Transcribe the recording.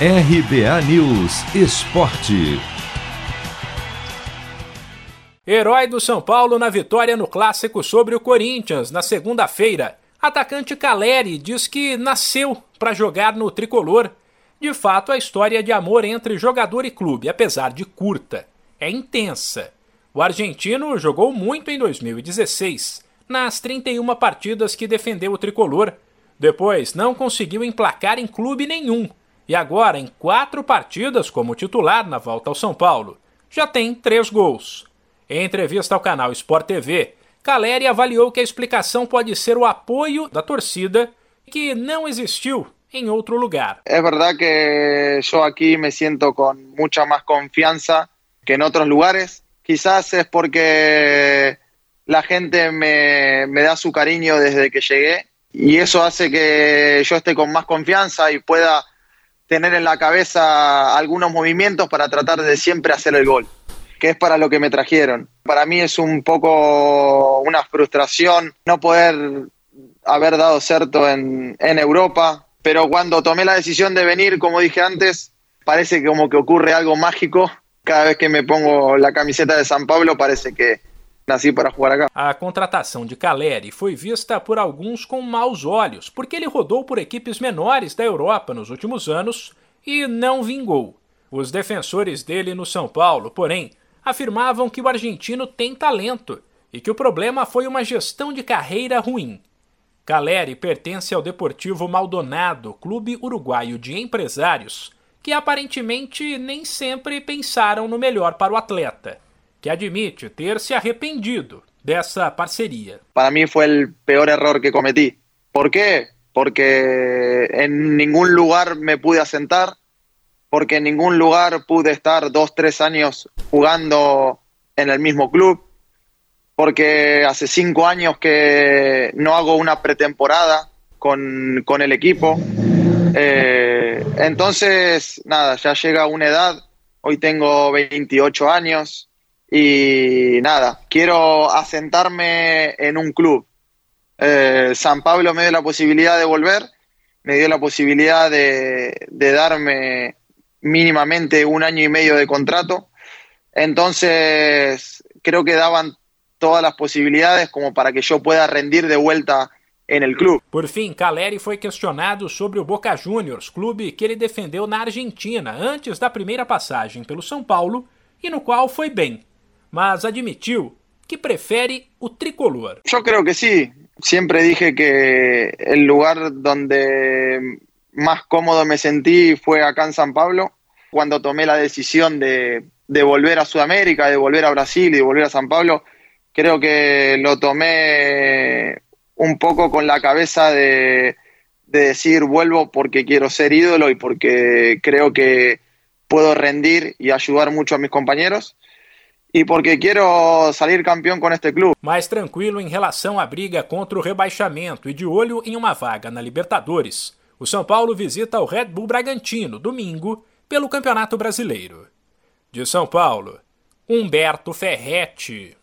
RBA News Esporte. Herói do São Paulo na vitória no clássico sobre o Corinthians na segunda-feira. Atacante Caleri diz que nasceu para jogar no tricolor. De fato, a história de amor entre jogador e clube, apesar de curta, é intensa. O argentino jogou muito em 2016, nas 31 partidas que defendeu o tricolor. Depois, não conseguiu emplacar em clube nenhum e agora, em quatro partidas como titular na volta ao São Paulo, já tem três gols. Em entrevista ao canal Sport TV, Caleri avaliou que a explicação pode ser o apoio da torcida que não existiu em outro lugar. É verdade que eu aqui me sinto com muita mais confiança que em outros lugares. Quizás es porque la gente me, me da su cariño desde que llegué y eso hace que yo esté con más confianza y pueda tener en la cabeza algunos movimientos para tratar de siempre hacer el gol, que es para lo que me trajeron. Para mí es un poco una frustración no poder haber dado cierto en, en Europa, pero cuando tomé la decisión de venir, como dije antes, parece como que ocurre algo mágico. Cada vez que me pongo la camiseta de San Pablo parece que, nasci para acá. A contratação de Caleri foi vista por alguns com maus olhos, porque ele rodou por equipes menores da Europa nos últimos anos e não vingou. Os defensores dele no São Paulo, porém, afirmavam que o argentino tem talento e que o problema foi uma gestão de carreira ruim. Caleri pertence ao Deportivo Maldonado, clube uruguaio de empresários, que aparentemente nem sempre pensaram no melhor para o atleta que admite ter se arrependido dessa parceria. Para mí fue el peor error que cometí. ¿Por qué? Porque en ningún lugar me pude asentar, porque en ningún lugar pude estar dos, tres años jugando en el mismo club, porque hace cinco años que no hago una pretemporada con, con el equipo. Eh, entonces, nada, ya llega una edad, hoy tengo 28 años, y nada, quiero asentarme en un club. Eh, San Pablo me dio la posibilidad de volver, me dio la posibilidad de, de, darme mínimamente un año y medio de contrato. Entonces, creo que daban todas las posibilidades como para que yo pueda rendir de vuelta en el club. Por fim, Caleri foi questionado sobre o Boca Juniors, clube que ele defendeu na Argentina antes da primeira passagem pelo São Paulo e no qual foi bem. Mas admitiu que prefere o tricolor. Yo creo que sí. Siempre dije que el lugar donde más cómodo me sentí fue acá en San Pablo, cuando tomé la decisión de, volver a Sudamérica, de volver a Brasil y de volver a San Pablo. Creo que lo tomé un poco con la cabeza de decir vuelvo porque quiero ser ídolo y porque creo que puedo rendir y ayudar mucho a mis compañeros. E porque quero sair campeão com este clube. Mais tranquilo em relação à briga contra o rebaixamento e de olho em uma vaga na Libertadores. O São Paulo visita o Red Bull Bragantino domingo pelo Campeonato Brasileiro. De São Paulo, Humberto Ferretti.